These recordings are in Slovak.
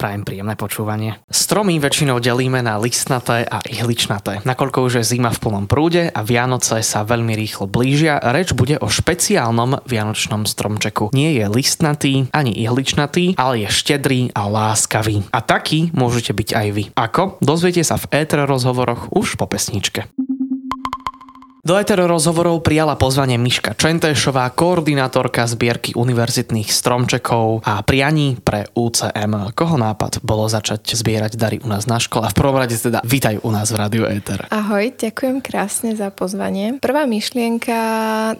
Prajem príjemné počúvanie. Stromy väčšinou delíme na listnaté a ihličnaté. Nakoľko už je zima v plnom prúde a Vianoce sa veľmi rýchlo blížia, reč bude o špeciálnom vianočnom stromčeku. Nie je listnatý ani ihličnatý, ale je štedrý a láskavý. A taký môžete byť aj vy. Ako? Dozviete sa v éter rozhovoroch už po pesničke. Do Etero rozhovorov prijala pozvanie Miška Čentešová, koordinátorka zbierky univerzitných stromčekov a prianí pre UCM. Koho nápad bolo začať zbierať dary u nás na škole? A v prvom rade teda vítaj u nás v Rádiu Eter. Ahoj, ďakujem krásne za pozvanie. Prvá myšlienka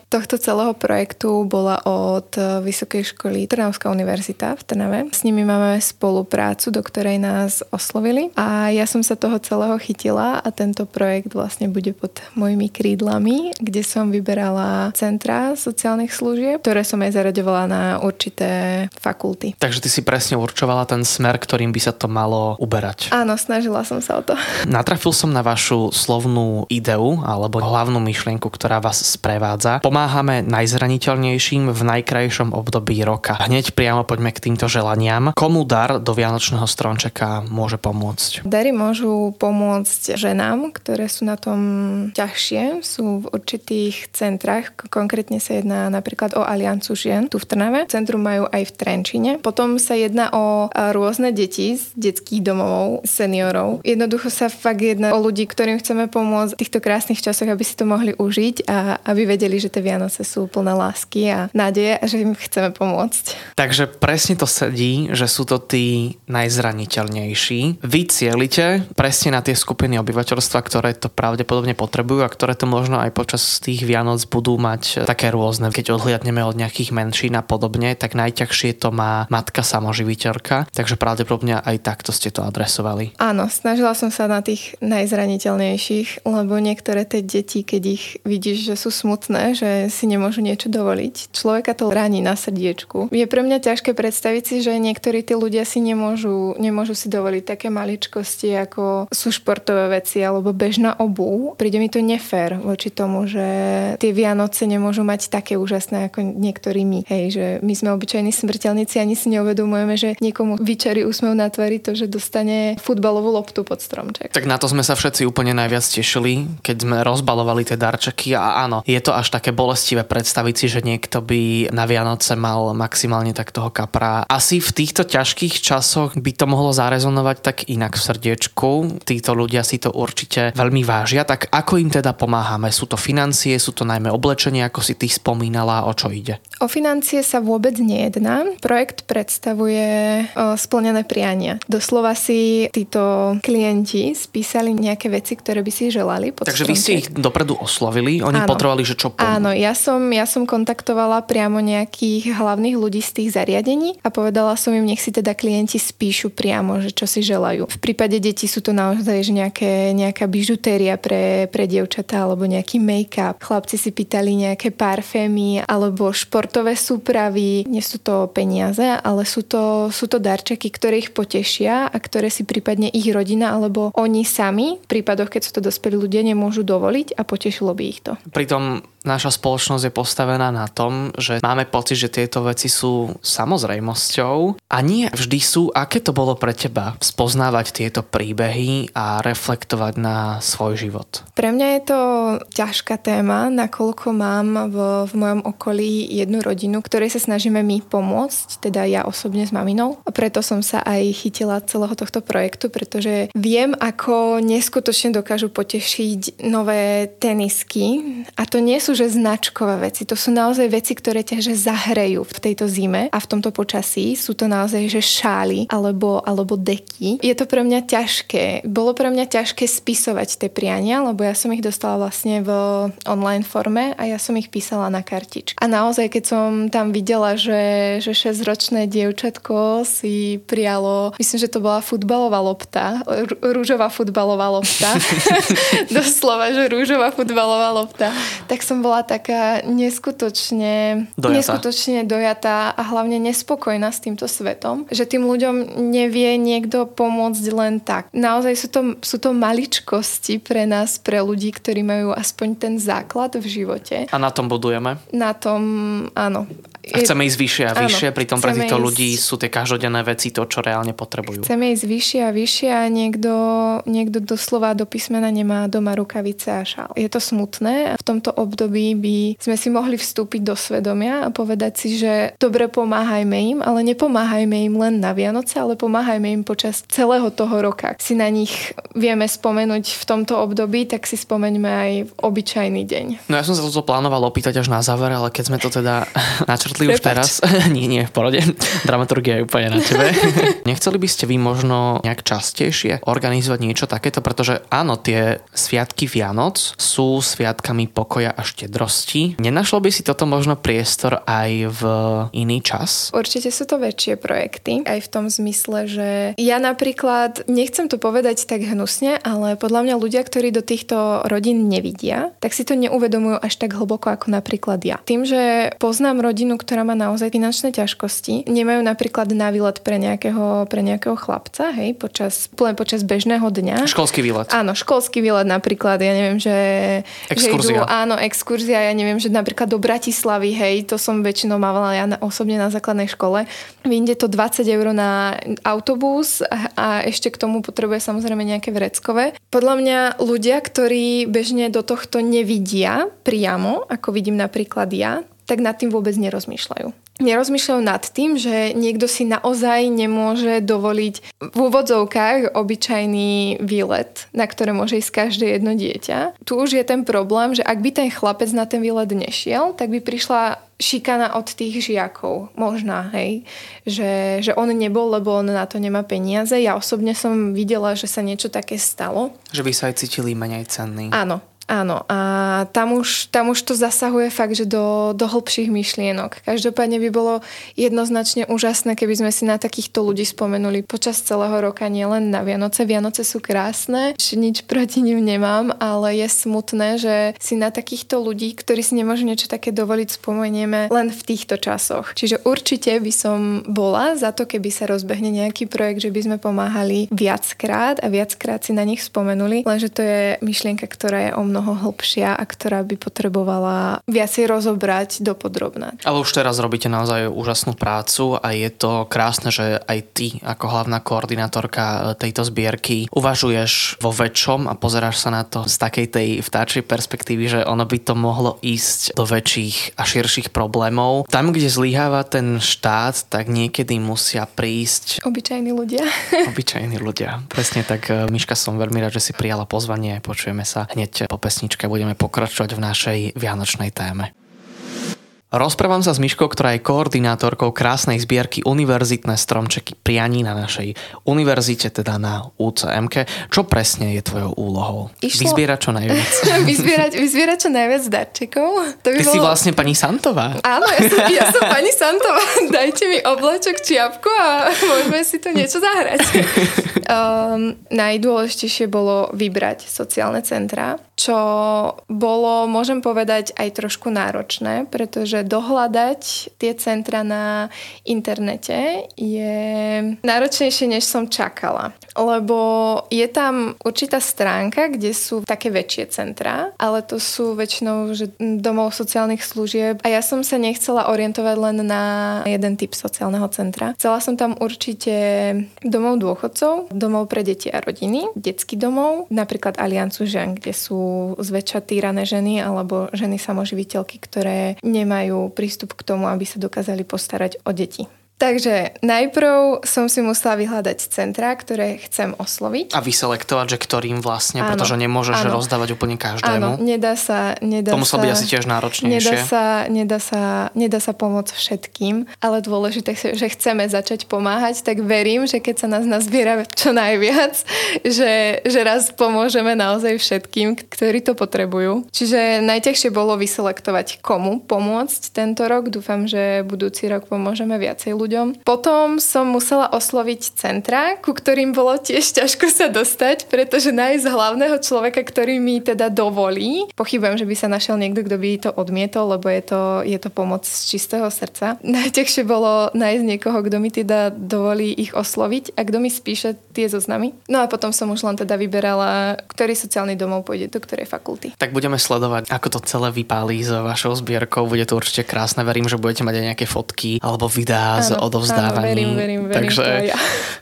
tohto celého projektu bola od Vysokej školy Trnavská univerzita v Trnave. S nimi máme spoluprácu, do ktorej nás oslovili a ja som sa toho celého chytila a tento projekt vlastne bude pod mojimi krídlami školami, kde som vyberala centra sociálnych služieb, ktoré som aj zaraďovala na určité fakulty. Takže ty si presne určovala ten smer, ktorým by sa to malo uberať. Áno, snažila som sa o to. Natrafil som na vašu slovnú ideu alebo hlavnú myšlienku, ktorá vás sprevádza. Pomáhame najzraniteľnejším v najkrajšom období roka. Hneď priamo poďme k týmto želaniam. Komu dar do Vianočného stromčeka môže pomôcť? Dary môžu pomôcť ženám, ktoré sú na tom ťažšie, sú sú v určitých centrách, konkrétne sa jedná napríklad o Aliancu žien tu v Trnave. Centrum majú aj v Trenčine. Potom sa jedná o rôzne deti z detských domov, seniorov. Jednoducho sa fakt jedná o ľudí, ktorým chceme pomôcť v týchto krásnych časoch, aby si to mohli užiť a aby vedeli, že tie Vianoce sú plné lásky a nádeje a že im chceme pomôcť. Takže presne to sedí, že sú to tí najzraniteľnejší. Vy cielite presne na tie skupiny obyvateľstva, ktoré to pravdepodobne potrebujú a ktoré to možno možno aj počas tých Vianoc budú mať také rôzne. Keď odhliadneme od nejakých menšín a podobne, tak najťažšie to má matka samoživiteľka, takže pravdepodobne aj takto ste to adresovali. Áno, snažila som sa na tých najzraniteľnejších, lebo niektoré tie deti, keď ich vidíš, že sú smutné, že si nemôžu niečo dovoliť, človeka to ráni na srdiečku. Je pre mňa ťažké predstaviť si, že niektorí tí ľudia si nemôžu, nemôžu si dovoliť také maličkosti, ako sú športové veci alebo bežná obu. Príde mi to nefér voči tomu, že tie Vianoce nemôžu mať také úžasné ako niektorí my. Hej, že my sme obyčajní smrteľníci ani si neuvedomujeme, že niekomu vyčarí úsmev na tvári to, že dostane futbalovú loptu pod stromček. Tak na to sme sa všetci úplne najviac tešili, keď sme rozbalovali tie darčeky a áno, je to až také bolestivé predstaviť si, že niekto by na Vianoce mal maximálne tak toho kapra. Asi v týchto ťažkých časoch by to mohlo zarezonovať tak inak v srdiečku. Títo ľudia si to určite veľmi vážia. Tak ako im teda pomáhame? Sú to financie, sú to najmä oblečenie, ako si ty spomínala, o čo ide? O financie sa vôbec nejedná. Projekt predstavuje o, splnené priania. Doslova si títo klienti spísali nejaké veci, ktoré by si želali. Takže vy ste ich dopredu oslovili, oni Áno. potrebovali, že čo pomôcť. Áno, ja som, ja som kontaktovala priamo nejakých hlavných ľudí z tých zariadení a povedala som im, nech si teda klienti spíšu priamo, že čo si želajú. V prípade detí sú to naozaj že nejaké, nejaká bižutéria pre, pre dievčatá alebo nejaké nejaký make-up. Chlapci si pýtali nejaké parfémy alebo športové súpravy. Nie sú to peniaze, ale sú to, sú to darčeky, ktoré ich potešia a ktoré si prípadne ich rodina alebo oni sami, v prípadoch, keď sú to dospelí ľudia, nemôžu dovoliť a potešilo by ich to. Pritom naša spoločnosť je postavená na tom, že máme pocit, že tieto veci sú samozrejmosťou a nie vždy sú. Aké to bolo pre teba spoznávať tieto príbehy a reflektovať na svoj život? Pre mňa je to ťažká téma, nakoľko mám v, v mojom okolí jednu rodinu, ktorej sa snažíme my pomôcť, teda ja osobne s maminou. A preto som sa aj chytila celého tohto projektu, pretože viem, ako neskutočne dokážu potešiť nové tenisky. A to nie sú sú že značkové veci, to sú naozaj veci, ktoré ťa že zahrejú v tejto zime a v tomto počasí. Sú to naozaj že šály alebo, alebo deky. Je to pre mňa ťažké. Bolo pre mňa ťažké spisovať tie priania, lebo ja som ich dostala vlastne v online forme a ja som ich písala na kartičku. A naozaj, keď som tam videla, že, že 6-ročné dievčatko si prialo, myslím, že to bola futbalová lopta, rúžová futbalová lopta, doslova, že rúžová futbalová lopta, tak som som bola taká neskutočne dojatá. neskutočne dojatá a hlavne nespokojná s týmto svetom, že tým ľuďom nevie niekto pomôcť len tak. Naozaj sú to, sú to maličkosti pre nás, pre ľudí, ktorí majú aspoň ten základ v živote. A na tom budujeme? Na tom, áno. A chceme ísť vyššie a vyššie, áno, pritom pre týchto ísť... ľudí sú tie každodenné veci to, čo reálne potrebujú. Chceme ísť vyššie a vyššie a niekto, niekto doslova do písmena nemá doma rukavice a šál. Je to smutné a v tomto období by sme si mohli vstúpiť do svedomia a povedať si, že dobre pomáhajme im, ale nepomáhajme im len na Vianoce, ale pomáhajme im počas celého toho roka. Si na nich vieme spomenúť v tomto období, tak si spomeňme aj v obyčajný deň. No ja som sa toto plánoval opýtať až na záver, ale keď sme to teda Prepač. už teraz. nie, nie, v porode. Dramaturgia je úplne na tebe. Nechceli by ste vy možno nejak častejšie organizovať niečo takéto, pretože áno, tie sviatky Vianoc sú sviatkami pokoja a štedrosti. Nenašlo by si toto možno priestor aj v iný čas? Určite sú to väčšie projekty, aj v tom zmysle, že ja napríklad, nechcem to povedať tak hnusne, ale podľa mňa ľudia, ktorí do týchto rodín nevidia, tak si to neuvedomujú až tak hlboko ako napríklad ja. Tým, že poznám rodinu, ktorá má naozaj finančné ťažkosti, nemajú napríklad na výlet pre nejakého, pre nejakého chlapca, hej, počas, len počas bežného dňa. Školský výlet. Áno, školský výlet napríklad, ja neviem, že... Exkurzia. Že idú, áno, exkurzia, ja neviem, že napríklad do Bratislavy, hej, to som väčšinou mávala ja na, osobne na základnej škole. Vyjde to 20 eur na autobus a, a ešte k tomu potrebuje samozrejme nejaké vreckové. Podľa mňa ľudia, ktorí bežne do tohto nevidia priamo, ako vidím napríklad ja, tak nad tým vôbec nerozmýšľajú. Nerozmýšľajú nad tým, že niekto si naozaj nemôže dovoliť v úvodzovkách obyčajný výlet, na ktoré môže ísť každé jedno dieťa. Tu už je ten problém, že ak by ten chlapec na ten výlet nešiel, tak by prišla šikana od tých žiakov. Možná, hej. Že, že on nebol, lebo on na to nemá peniaze. Ja osobne som videla, že sa niečo také stalo. Že by sa aj cítili menej cenný. Áno, Áno, a tam už, tam už to zasahuje fakt, že do, do hlbších myšlienok. Každopádne by bolo jednoznačne úžasné, keby sme si na takýchto ľudí spomenuli počas celého roka, nielen na Vianoce. Vianoce sú krásne, nič proti nim nemám, ale je smutné, že si na takýchto ľudí, ktorí si nemôžu niečo také dovoliť, spomenieme len v týchto časoch. Čiže určite by som bola za to, keby sa rozbehne nejaký projekt, že by sme pomáhali viackrát a viackrát si na nich spomenuli, lenže to je myšlienka, ktorá je o mnoho mnoho hlbšia a ktorá by potrebovala viacej rozobrať do podrobná. Ale už teraz robíte naozaj úžasnú prácu a je to krásne, že aj ty ako hlavná koordinátorka tejto zbierky uvažuješ vo väčšom a pozeráš sa na to z takej tej vtáčej perspektívy, že ono by to mohlo ísť do väčších a širších problémov. Tam, kde zlyháva ten štát, tak niekedy musia prísť obyčajní ľudia. obyčajní ľudia. Presne tak, Miška, som veľmi rád, že si prijala pozvanie. Počujeme sa hneď po pesničke budeme pokračovať v našej vianočnej téme. Rozprávam sa s Myškou, ktorá je koordinátorkou krásnej zbierky Univerzitné stromčeky prianí na našej univerzite, teda na UCMK. Čo presne je tvojou úlohou? Išlo... Vyzbierať čo najviac. vyzbierať, vyzbierať čo najviac darčekov. To by Ty bolo... si vlastne pani Santová. Áno, ja som, ja som pani Santová. Dajte mi oblačok, čiapku a môžeme si to niečo zahrať. um, najdôležitejšie bolo vybrať sociálne centrá, čo bolo, môžem povedať, aj trošku náročné, pretože dohľadať tie centra na internete je náročnejšie, než som čakala. Lebo je tam určitá stránka, kde sú také väčšie centra, ale to sú väčšinou že domov sociálnych služieb a ja som sa nechcela orientovať len na jeden typ sociálneho centra. Chcela som tam určite domov dôchodcov, domov pre deti a rodiny, detský domov, napríklad Aliancu žen, kde sú zväčša týrané ženy alebo ženy samoživiteľky, ktoré nemajú nemajú prístup k tomu, aby sa dokázali postarať o deti. Takže najprv som si musela vyhľadať centra, ktoré chcem osloviť. A vyselektovať, že ktorým vlastne, áno, pretože nemôžeš áno. rozdávať úplne každému. Áno, nedá sa... Nedá to muselo byť asi tiež náročnejšie. Nedá sa, nedá, sa, nedá sa pomôcť všetkým, ale dôležité, že chceme začať pomáhať, tak verím, že keď sa nás nazbiera čo najviac, že, že raz pomôžeme naozaj všetkým, ktorí to potrebujú. Čiže najťažšie bolo vyselektovať, komu pomôcť tento rok. Dúfam, že budúci rok pomôžeme viacej ľudí ľuďom. Potom som musela osloviť centra, ku ktorým bolo tiež ťažko sa dostať, pretože nájsť hlavného človeka, ktorý mi teda dovolí. Pochybujem, že by sa našiel niekto, kto by to odmietol, lebo je to, je to pomoc z čistého srdca. Najťažšie bolo nájsť niekoho, kto mi teda dovolí ich osloviť a kto mi spíše tie zoznamy. No a potom som už len teda vyberala, ktorý sociálny domov pôjde do ktorej fakulty. Tak budeme sledovať, ako to celé vypálí s vašou zbierkou. Bude to určite krásne. Verím, že budete mať aj nejaké fotky alebo videá z odovzdávaní. Áno, verím, verím, verím, takže, ja.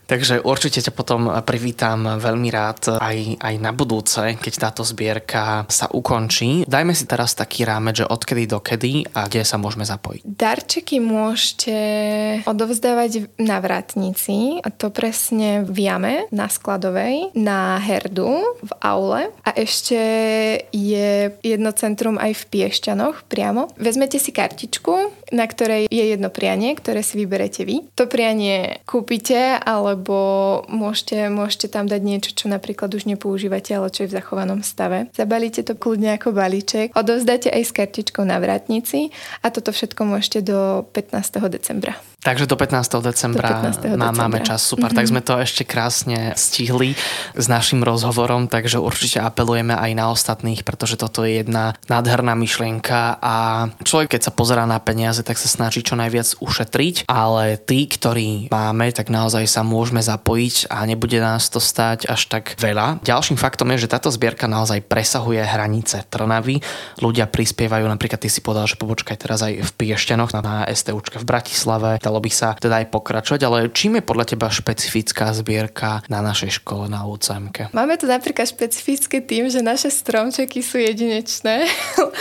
Takže určite ťa potom privítam veľmi rád aj, aj na budúce, keď táto zbierka sa ukončí. Dajme si teraz taký rámec, že odkedy do kedy a kde sa môžeme zapojiť. Darčeky môžete odovzdávať na vrátnici, a to presne v jame na Skladovej, na Herdu v aule a ešte je jedno centrum aj v Piešťanoch priamo. Vezmete si kartičku, na ktorej je jedno prianie, ktoré si vyberete vy. To prianie kúpite alebo môžete, môžete tam dať niečo, čo napríklad už nepoužívate, ale čo je v zachovanom stave. Zabalíte to kľudne ako balíček, odovzdáte aj s kartičkou na vrátnici a toto všetko môžete do 15. decembra. Takže do 15. decembra, do 15. decembra. máme čas. Super, mm-hmm. tak sme to ešte krásne stihli s našim rozhovorom, takže určite apelujeme aj na ostatných, pretože toto je jedna nádherná myšlienka a človek, keď sa pozerá na peniaze, tak sa snaží čo najviac ušetriť, ale tí, ktorí máme, tak naozaj sa môžeme zapojiť a nebude nás to stať až tak veľa. Ďalším faktom je, že táto zbierka naozaj presahuje hranice Trnavy. Ľudia prispievajú, napríklad ty si povedal, že pobočka je teraz aj v Piešťanoch na STUčke v Bratislave, dalo by sa teda aj pokračovať, ale čím je podľa teba špecifická zbierka na našej škole na UCMK? Máme tu napríklad špecifické tým, že naše stromčeky sú jedinečné.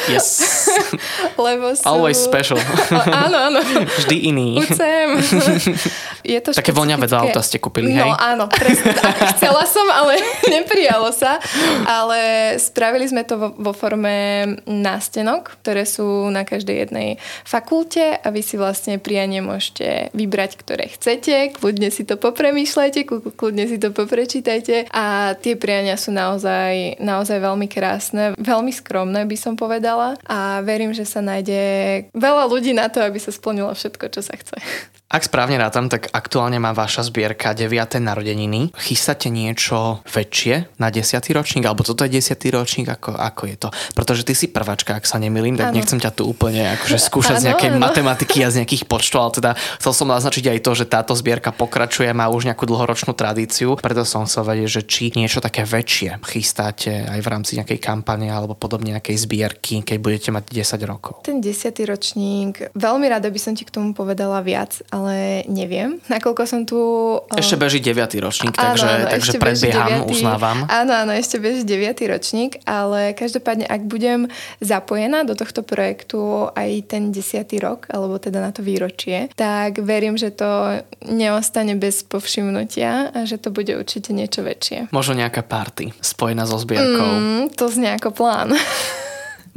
Yes. Lebo sú... Always special. áno, áno. Vždy iný. UCM. je to Také voňavé do auta ste kúpili, hej? No áno, presne. Chcela som, ale neprijalo sa. Ale spravili sme to vo, vo forme nástenok, ktoré sú na každej jednej fakulte a vy si vlastne prianie môžete môžete vybrať, ktoré chcete, kľudne si to popremýšľajte, kľudne si to poprečítajte a tie priania sú naozaj, naozaj veľmi krásne, veľmi skromné by som povedala a verím, že sa nájde veľa ľudí na to, aby sa splnilo všetko, čo sa chce. Ak správne rátam, tak aktuálne má vaša zbierka 9. narodeniny. Chystáte niečo väčšie na 10. ročník? Alebo toto je 10. ročník? Ako, ako je to? Pretože ty si prvačka, ak sa nemýlim, tak ano. nechcem ťa tu úplne akože skúšať ano, z nejakej ano. matematiky a z nejakých počtov, ale teda chcel som naznačiť aj to, že táto zbierka pokračuje, má už nejakú dlhoročnú tradíciu, preto som chcel vedieť, že či niečo také väčšie chystáte aj v rámci nejakej kampane alebo podobne nejakej zbierky, keď budete mať 10 rokov. Ten 10. ročník, veľmi rada by som ti k tomu povedala viac, ale neviem, nakoľko som tu... Ešte beží 9. ročník, áno, takže, áno, takže predbieham, 9. uznávam. Áno, áno, ešte beží 9. ročník, ale každopádne, ak budem zapojená do tohto projektu aj ten 10. rok, alebo teda na to výročie, tak verím, že to neostane bez povšimnutia a že to bude určite niečo väčšie. Možno nejaká party spojená so zbierkou. Mm, to znie ako plán.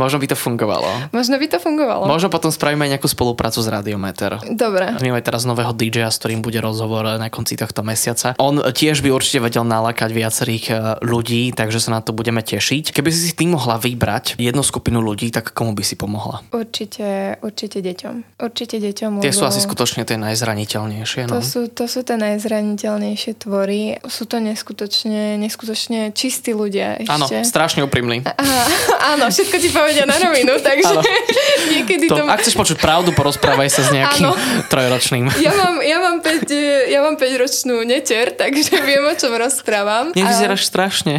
Možno by to fungovalo. Možno by to fungovalo. Možno potom spravíme aj nejakú spoluprácu s Radiometer. Dobre. Máme teraz nového DJ, s ktorým bude rozhovor na konci tohto mesiaca. On tiež by určite vedel nalakať viacerých e, ľudí, takže sa na to budeme tešiť. Keby si si ty mohla vybrať jednu skupinu ľudí, tak komu by si pomohla? Určite, určite deťom. Určite deťom. Tie sú asi skutočne tie najzraniteľnejšie. No? To, sú, to sú tie najzraniteľnejšie tvory. Sú to neskutočne, neskutočne čistí ľudia ešte. Áno, strašne úprimní. Áno, všetko ti poviem povedia na rovinu, takže niekedy to... to... Ak chceš počuť pravdu, porozprávaj sa s nejakým ano. trojročným. Ja mám, ja, mám 5, ja mám 5 ročnú netier, takže viem, o čom rozprávam. Nevyzeráš a... strašne.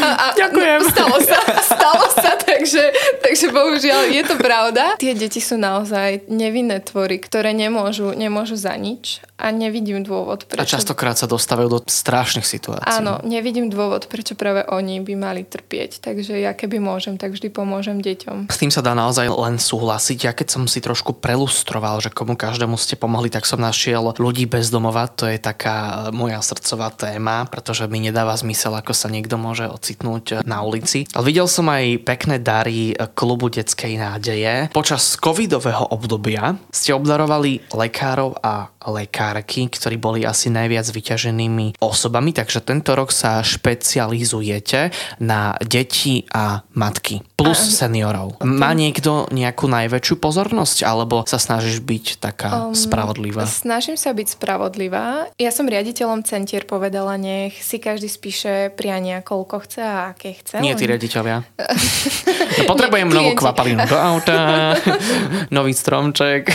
A, a, Ďakujem. No, stalo sa, stalo sa, takže, takže bohužiaľ je to pravda. Tie deti sú naozaj nevinné tvory, ktoré nemôžu, nemôžu za nič a nevidím dôvod, prečo... A častokrát sa dostávajú do strašných situácií. Áno, nevidím dôvod, prečo práve oni by mali trpieť. Takže ja keby môžem, tak vždy pomôžem deťom. S tým sa dá naozaj len súhlasiť. Ja keď som si trošku prelustroval, že komu každému ste pomohli, tak som našiel ľudí bez domova. To je taká moja srdcová téma, pretože mi nedáva zmysel, ako sa niekto môže ocitnúť na ulici. Ale videl som aj pekné dary klubu detskej nádeje. Počas covidového obdobia ste obdarovali lekárov a lekárky, ktorí boli asi najviac vyťaženými osobami, takže tento rok sa špecializujete na deti a matky plus a, seniorov. Má niekto nejakú najväčšiu pozornosť alebo sa snažíš byť taká um, spravodlivá? Snažím sa byť spravodlivá. Ja som riaditeľom centier povedala, nech si každý spíše priania, koľko chce a aké chce. Nie, ty riaditeľia. no, potrebujem Nie, novú kvapalinu do auta, nový stromček.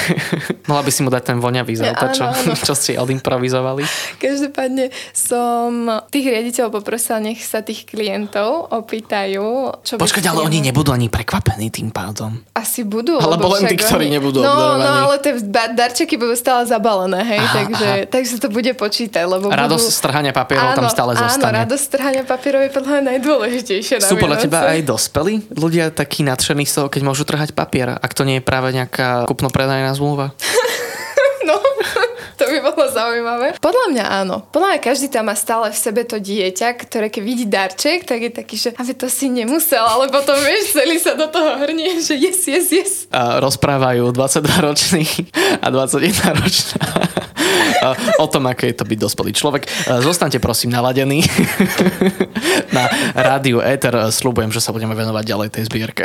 Mohla by si mu dať ten voňavý z čo, čo ste odimprovizovali? Každopádne som tých riaditeľov poprosila, nech sa tých klientov opýtajú. Čo Počkať, ale oni nebudú ani prekvapení tým pádom. Asi budú. Alebo len tí, ktorí nebudú no, obdarovaní. No, ale tie darčeky budú stále zabalené, hej, aha, takže, aha. takže to bude počítať. Lebo radosť budú... strhania papierov áno, tam stále zostane. Áno, radosť strhania papierov je podľa mňa najdôležitejšia. Sú podľa teba aj dospelí ľudia takí nadšení z toho, keď môžu trhať papier, ak to nie je práve nejaká kupno-predajná zmluva? no, to by bolo zaujímavé. Podľa mňa áno. Podľa mňa každý tam má stále v sebe to dieťa, ktoré keď vidí darček, tak je taký, že aby to si nemusel, ale potom vieš, celý sa do toho hrnie, že yes, yes, yes. A rozprávajú 22-ročný a 21-ročná o tom, aké je to byť dospelý človek. Zostaňte prosím naladení na rádiu Ether. Sľubujem, že sa budeme venovať ďalej tej zbierke.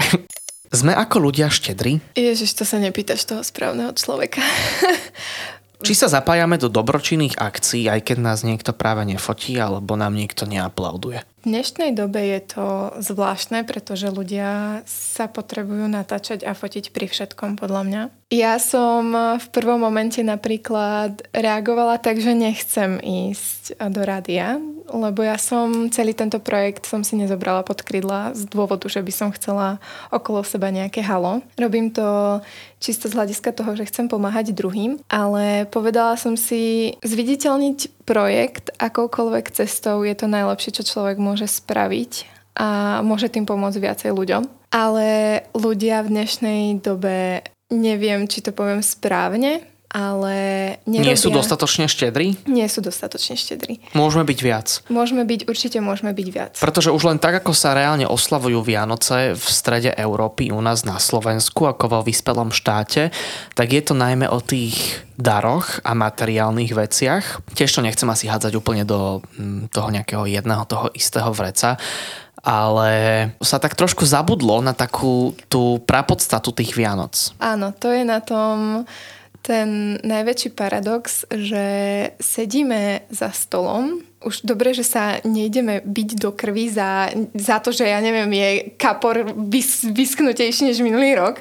Sme ako ľudia štedri? Ježiš, to sa nepýtaš toho správneho človeka. Či sa zapájame do dobročinných akcií, aj keď nás niekto práve nefotí, alebo nám niekto neaplauduje? V dnešnej dobe je to zvláštne, pretože ľudia sa potrebujú natáčať a fotiť pri všetkom, podľa mňa. Ja som v prvom momente napríklad reagovala tak, že nechcem ísť do rádia, lebo ja som celý tento projekt som si nezobrala pod krydla z dôvodu, že by som chcela okolo seba nejaké halo. Robím to čisto z hľadiska toho, že chcem pomáhať druhým, ale povedala som si zviditeľniť projekt akoukoľvek cestou je to najlepšie, čo človek môže spraviť a môže tým pomôcť viacej ľuďom. Ale ľudia v dnešnej dobe, neviem, či to poviem správne, ale nerobia... Nie sú dostatočne štedrí? Nie sú dostatočne štedrí. Môžeme byť viac. Môžeme byť, určite môžeme byť viac. Pretože už len tak, ako sa reálne oslavujú Vianoce v strede Európy, u nás na Slovensku, ako vo vyspelom štáte, tak je to najmä o tých daroch a materiálnych veciach. Tiež to nechcem asi hádzať úplne do mm, toho nejakého jedného, toho istého vreca, ale sa tak trošku zabudlo na takú tú prapodstatu tých Vianoc. Áno, to je na tom ten najväčší paradox, že sedíme za stolom, už dobre, že sa nejdeme byť do krvi za, za to, že ja neviem, je kapor vys, vysknutejší než minulý rok.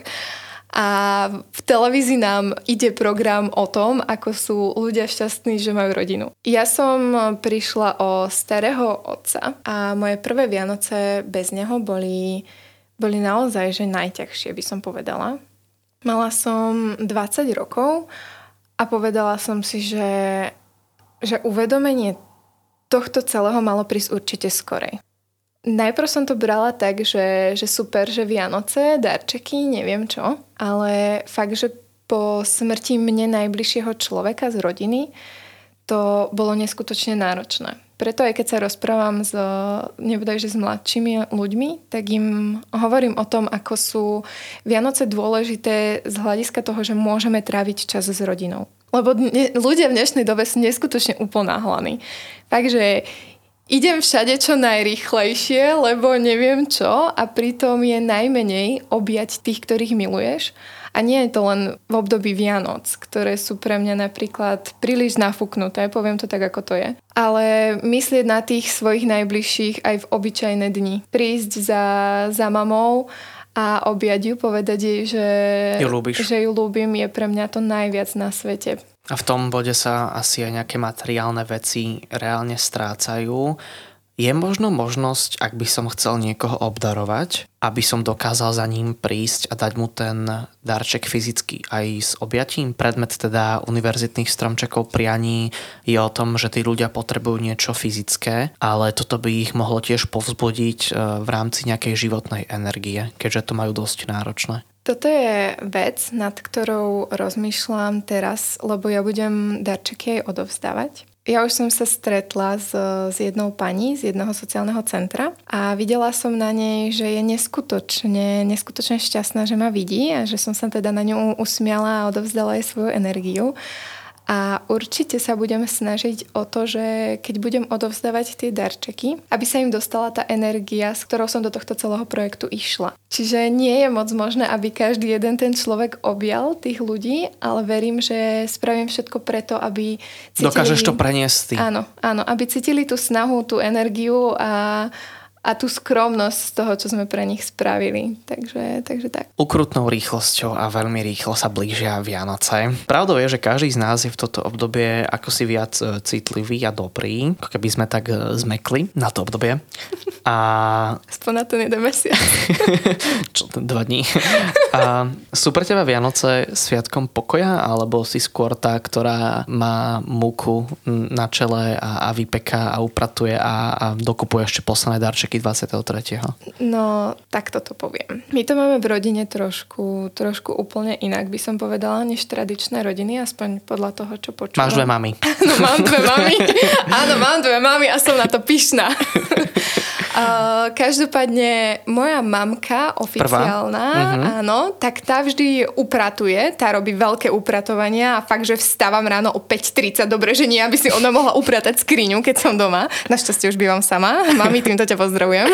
A v televízii nám ide program o tom, ako sú ľudia šťastní, že majú rodinu. Ja som prišla o starého otca a moje prvé Vianoce bez neho boli, boli naozaj že najťažšie, by som povedala. Mala som 20 rokov a povedala som si, že, že uvedomenie tohto celého malo prísť určite skorej. Najprv som to brala tak, že, že super, že Vianoce, darčeky, neviem čo, ale fakt, že po smrti mne najbližšieho človeka z rodiny to bolo neskutočne náročné. Preto aj keď sa rozprávam s, že s mladšími ľuďmi, tak im hovorím o tom, ako sú Vianoce dôležité z hľadiska toho, že môžeme tráviť čas s rodinou. Lebo dne, ľudia v dnešnej dobe sú neskutočne uponáhlaní. Takže idem všade čo najrýchlejšie, lebo neviem čo a pritom je najmenej objať tých, ktorých miluješ a nie je to len v období Vianoc, ktoré sú pre mňa napríklad príliš nafúknuté, poviem to tak, ako to je. Ale myslieť na tých svojich najbližších aj v obyčajné dni. Prísť za, za mamou a objať ju, povedať jej, že ju, že ju ľúbim, je pre mňa to najviac na svete. A v tom bode sa asi aj nejaké materiálne veci reálne strácajú je možno možnosť, ak by som chcel niekoho obdarovať, aby som dokázal za ním prísť a dať mu ten darček fyzicky aj s objatím? Predmet teda univerzitných stromčekov prianí je o tom, že tí ľudia potrebujú niečo fyzické, ale toto by ich mohlo tiež povzbudiť e, v rámci nejakej životnej energie, keďže to majú dosť náročné. Toto je vec, nad ktorou rozmýšľam teraz, lebo ja budem darčeky aj odovzdávať. Ja už som sa stretla s, s jednou pani z jedného sociálneho centra a videla som na nej, že je neskutočne, neskutočne šťastná, že ma vidí a že som sa teda na ňu usmiala a odovzdala jej svoju energiu. A určite sa budem snažiť o to, že keď budem odovzdávať tie darčeky, aby sa im dostala tá energia, s ktorou som do tohto celého projektu išla. Čiže nie je moc možné, aby každý jeden ten človek objal tých ľudí, ale verím, že spravím všetko preto, aby cítili... Dokážeš to preniesť ty. Áno, áno, aby cítili tú snahu, tú energiu a a tú skromnosť z toho, čo sme pre nich spravili. Takže, takže tak. Ukrutnou rýchlosťou a veľmi rýchlo sa blížia Vianoce. Pravdou je, že každý z nás je v toto obdobie ako si viac e, citlivý a dobrý, ako keby sme tak e, zmekli na to obdobie. A... Aspoň na ten jeden mesiac. čo, dva dní. A sú pre teba Vianoce sviatkom pokoja, alebo si skôr tá, ktorá má múku na čele a, a vypeká a upratuje a, a dokupuje ešte posledné darčeky darčeky 23. No, tak toto poviem. My to máme v rodine trošku, trošku úplne inak, by som povedala, než tradičné rodiny, aspoň podľa toho, čo počúvam. Máš dve mamy. Áno, mám dve mamy. Áno, mám dve mamy a som na to pyšná. Uh, každopádne moja mamka oficiálna, uh-huh. áno, tak tá vždy upratuje, tá robí veľké upratovania a fakt, že vstávam ráno o 5.30, dobre, že nie, aby si ona mohla upratať skriňu, keď som doma. Našťastie už bývam sama. Mami, týmto ťa pozdravujem.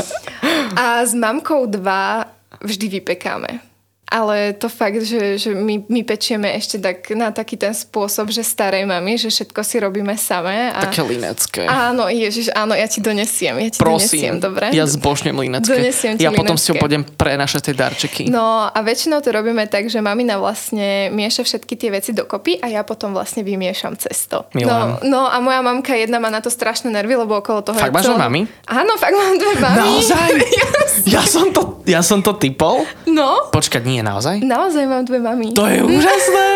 a s mamkou dva vždy vypekáme ale to fakt, že, že my, my pečieme ešte tak na taký ten spôsob, že starej mami, že všetko si robíme samé. A... Také linecké. Áno, ježiš, áno, ja ti donesiem, ja ti Prosím, donesiem, dobre? ja zbožňujem linecké. Donesiem ja potom si ho pôjdem prenašať tie darčeky. No a väčšinou to robíme tak, že mamina vlastne mieša všetky tie veci dokopy a ja potom vlastne vymiešam cesto. No, no a moja mamka jedna má na to strašné nervy, lebo okolo toho Fakt máš cel... mami? Áno, fakt mám dve mami. Naozaj? ja, som to, ja som to typol? No. Počkať, nie, naozaj? Naozaj mám dve mami. To je úžasné.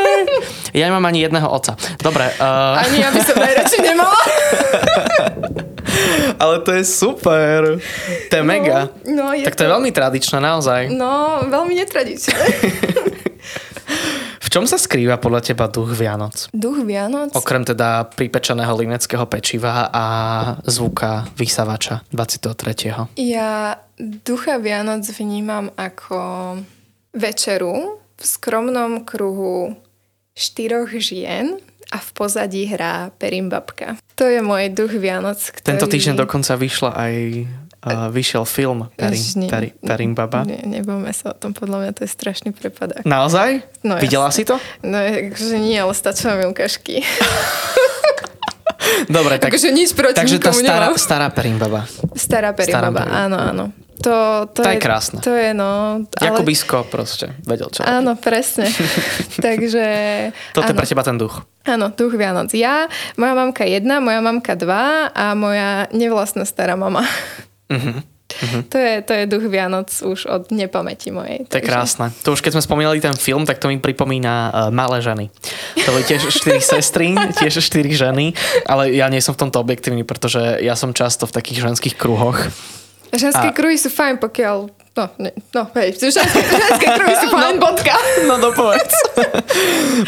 ja nemám ani jedného oca. Dobre. Uh... Ani ja by som najradšej nemala. Ale to je super. To je no, mega. No, je tak to, to je veľmi tradičné, naozaj. No, veľmi netradičné. V čom sa skrýva podľa teba duch Vianoc? Duch Vianoc? Okrem teda pripečeného limeckého pečiva a zvuka vysavača 23. Ja ducha Vianoc vnímam ako večeru v skromnom kruhu štyroch žien a v pozadí hrá Perimbabka. To je môj duch Vianoc, ktorý... Tento týždeň dokonca vyšla aj uh, vyšiel film Perim, nie, Perim, Perim Baba. Sa o tom, podľa mňa to je strašný prepadák. Naozaj? No, Videla jasne. si to? No, akože nie, ale stačila mi ukážky. Dobre, tak... Takže nič proti Takže tá stará, stará Perimbaba. Stará Perimbaba, áno, áno. To, to, to je, je krásne. To je, no... Ale... Jakubisko proste, vedel čo. Áno, presne. Takže... Toto áno. je pre teba ten duch. Áno, duch Vianoc. Ja, moja mamka jedna, moja mamka dva a moja nevlastná stará mama. Uh-huh. Uh-huh. To, je, to je duch Vianoc už od nepamäti mojej. To je krásne. To už keď sme spomínali ten film, tak to mi pripomína uh, Malé ženy. To boli tiež štyri sestry, tiež štyri ženy, ale ja nie som v tomto objektívny, pretože ja som často v takých ženských kruhoch Ženské a... kruhy sú fajn, pokiaľ No, ne, no hej, ženské, ženské kruhy sú fajn, no, bodka. No dopovedz.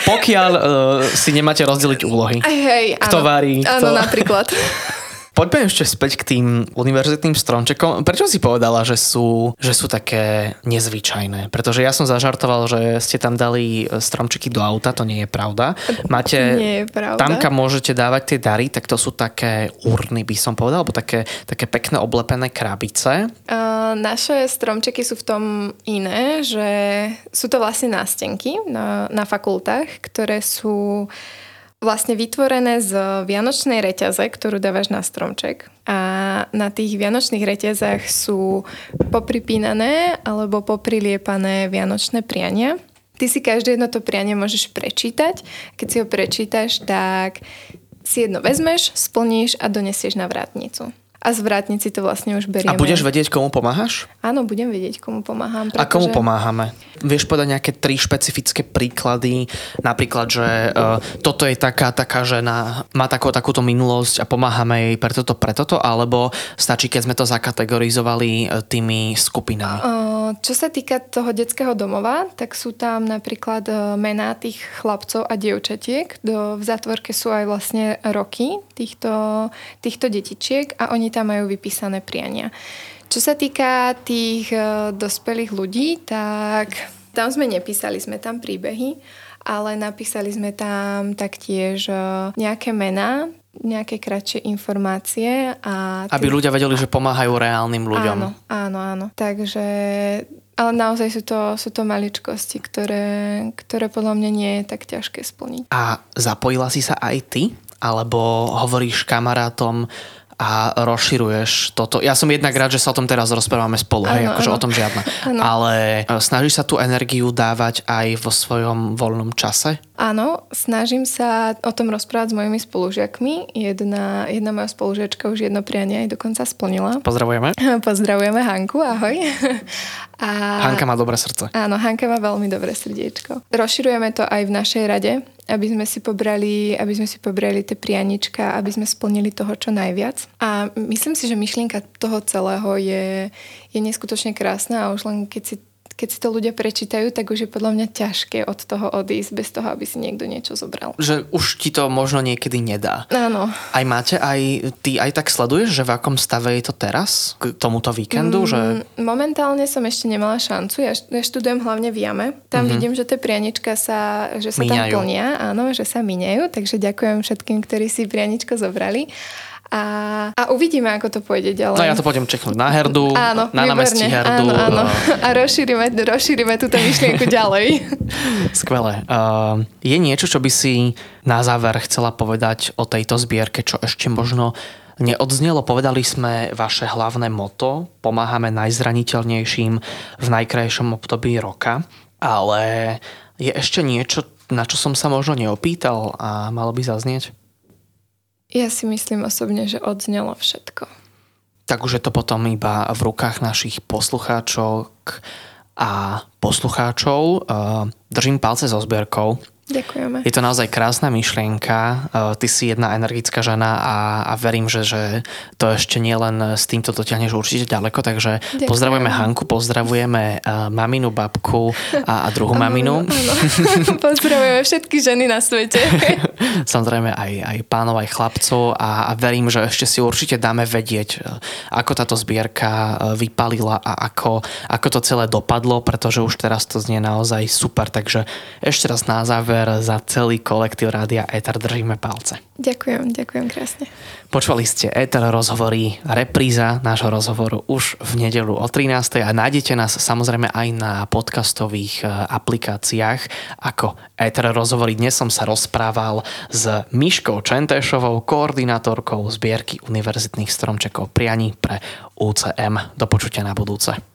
pokiaľ uh, si nemáte rozdeliť úlohy. Hej, kto áno. varí, kto... Áno, napríklad. Poďme ešte späť k tým univerzitným stromčekom. Prečo si povedala, že sú, že sú také nezvyčajné? Pretože ja som zažartoval, že ste tam dali stromčeky do auta, to nie je pravda. Máte, nie je pravda. Tam, kam môžete dávať tie dary, tak to sú také urny, by som povedal, alebo také, také pekné oblepené krabice. Uh, naše stromčeky sú v tom iné, že sú to vlastne nástenky na, na fakultách, ktoré sú vlastne vytvorené z vianočnej reťaze, ktorú dávaš na stromček. A na tých vianočných reťazách sú popripínané alebo popriliepané vianočné priania. Ty si každé jedno to prianie môžeš prečítať. Keď si ho prečítaš, tak si jedno vezmeš, splníš a donesieš na vrátnicu a z vrátnici to vlastne už berieme. A budeš vedieť, komu pomáhaš? Áno, budem vedieť, komu pomáham. Pretože... A komu pomáhame? Vieš povedať nejaké tri špecifické príklady? Napríklad, že uh, toto je taká, taká žena, má takú, takúto minulosť a pomáhame jej pre toto, pre toto? Alebo stačí, keď sme to zakategorizovali uh, tými skupinami? Uh, čo sa týka toho detského domova, tak sú tam napríklad uh, mená tých chlapcov a dievčatiek. Do, v zátvorke sú aj vlastne roky týchto, týchto detičiek a oni tam majú vypísané priania. Čo sa týka tých uh, dospelých ľudí, tak tam sme nepísali, sme tam príbehy, ale napísali sme tam taktiež nejaké mená, nejaké kratšie informácie. A Aby ľudia vedeli, že pomáhajú reálnym ľuďom. Áno, áno, áno. Takže ale naozaj sú to, sú to maličkosti, ktoré, ktoré podľa mňa nie je tak ťažké splniť. A zapojila si sa aj ty? Alebo hovoríš kamarátom, a rozširuješ toto. Ja som jednak rád, že sa o tom teraz rozprávame spolu, ano, hej, akože ano. o tom žiadna. Ano. Ale e, snažíš sa tú energiu dávať aj vo svojom voľnom čase? Áno, snažím sa o tom rozprávať s mojimi spolužiakmi. Jedna, jedna moja spolužiačka už jedno prianie aj dokonca splnila. Pozdravujeme. Pozdravujeme Hanku, ahoj. A... Hanka má dobré srdce. Áno, Hanka má veľmi dobré srdiečko. Rozširujeme to aj v našej rade, aby sme si pobrali, aby sme si pobrali tie prianička, aby sme splnili toho čo najviac. A myslím si, že myšlienka toho celého je, je neskutočne krásna a už len keď si keď si to ľudia prečítajú, tak už je podľa mňa ťažké od toho odísť bez toho, aby si niekto niečo zobral. Že už ti to možno niekedy nedá. Áno. Aj máte, aj ty aj tak sleduješ, že v akom stave je to teraz k tomuto víkendu? Mm, že... Momentálne som ešte nemala šancu. Ja, ja študujem hlavne v Jame. Tam mm-hmm. vidím, že tie prianička sa, že sa tam plnia. Áno, že sa minejú. Takže ďakujem všetkým, ktorí si prianičko zobrali. A, a uvidíme, ako to pôjde ďalej. No ja to pôjdem čeknúť na herdu, áno, na námestí herdu. Áno, áno. A rozšírime, rozšírime túto myšlienku ďalej. Skvelé. Uh, je niečo, čo by si na záver chcela povedať o tejto zbierke, čo ešte možno neodznelo. Povedali sme vaše hlavné moto, pomáhame najzraniteľnejším v najkrajšom období roka, ale je ešte niečo, na čo som sa možno neopýtal a malo by zaznieť? Ja si myslím osobne, že odznelo všetko. Tak už je to potom iba v rukách našich poslucháčok a poslucháčov. Držím palce so zbierkou. Ďakujeme. Je to naozaj krásna myšlienka. Uh, ty si jedna energická žena a, a verím, že, že to ešte nie len s týmto dotiahneš určite ďaleko, takže Ďakujem. pozdravujeme Hanku, pozdravujeme uh, maminu, babku a, a druhú áno, maminu. Áno. pozdravujeme všetky ženy na svete. Samozrejme aj, aj pánov, aj chlapcov a, a verím, že ešte si určite dáme vedieť, uh, ako táto zbierka vypalila a ako, ako to celé dopadlo, pretože už teraz to znie naozaj super. Takže ešte raz na záver záver za celý kolektív Rádia Eter držíme palce. Ďakujem, ďakujem krásne. Počúvali ste Eter rozhovory, repríza nášho rozhovoru už v nedelu o 13. a nájdete nás samozrejme aj na podcastových e, aplikáciách ako Eter rozhovory. Dnes som sa rozprával s Miškou Čentešovou, koordinátorkou zbierky univerzitných stromčekov prianí pre UCM. Do počutia na budúce.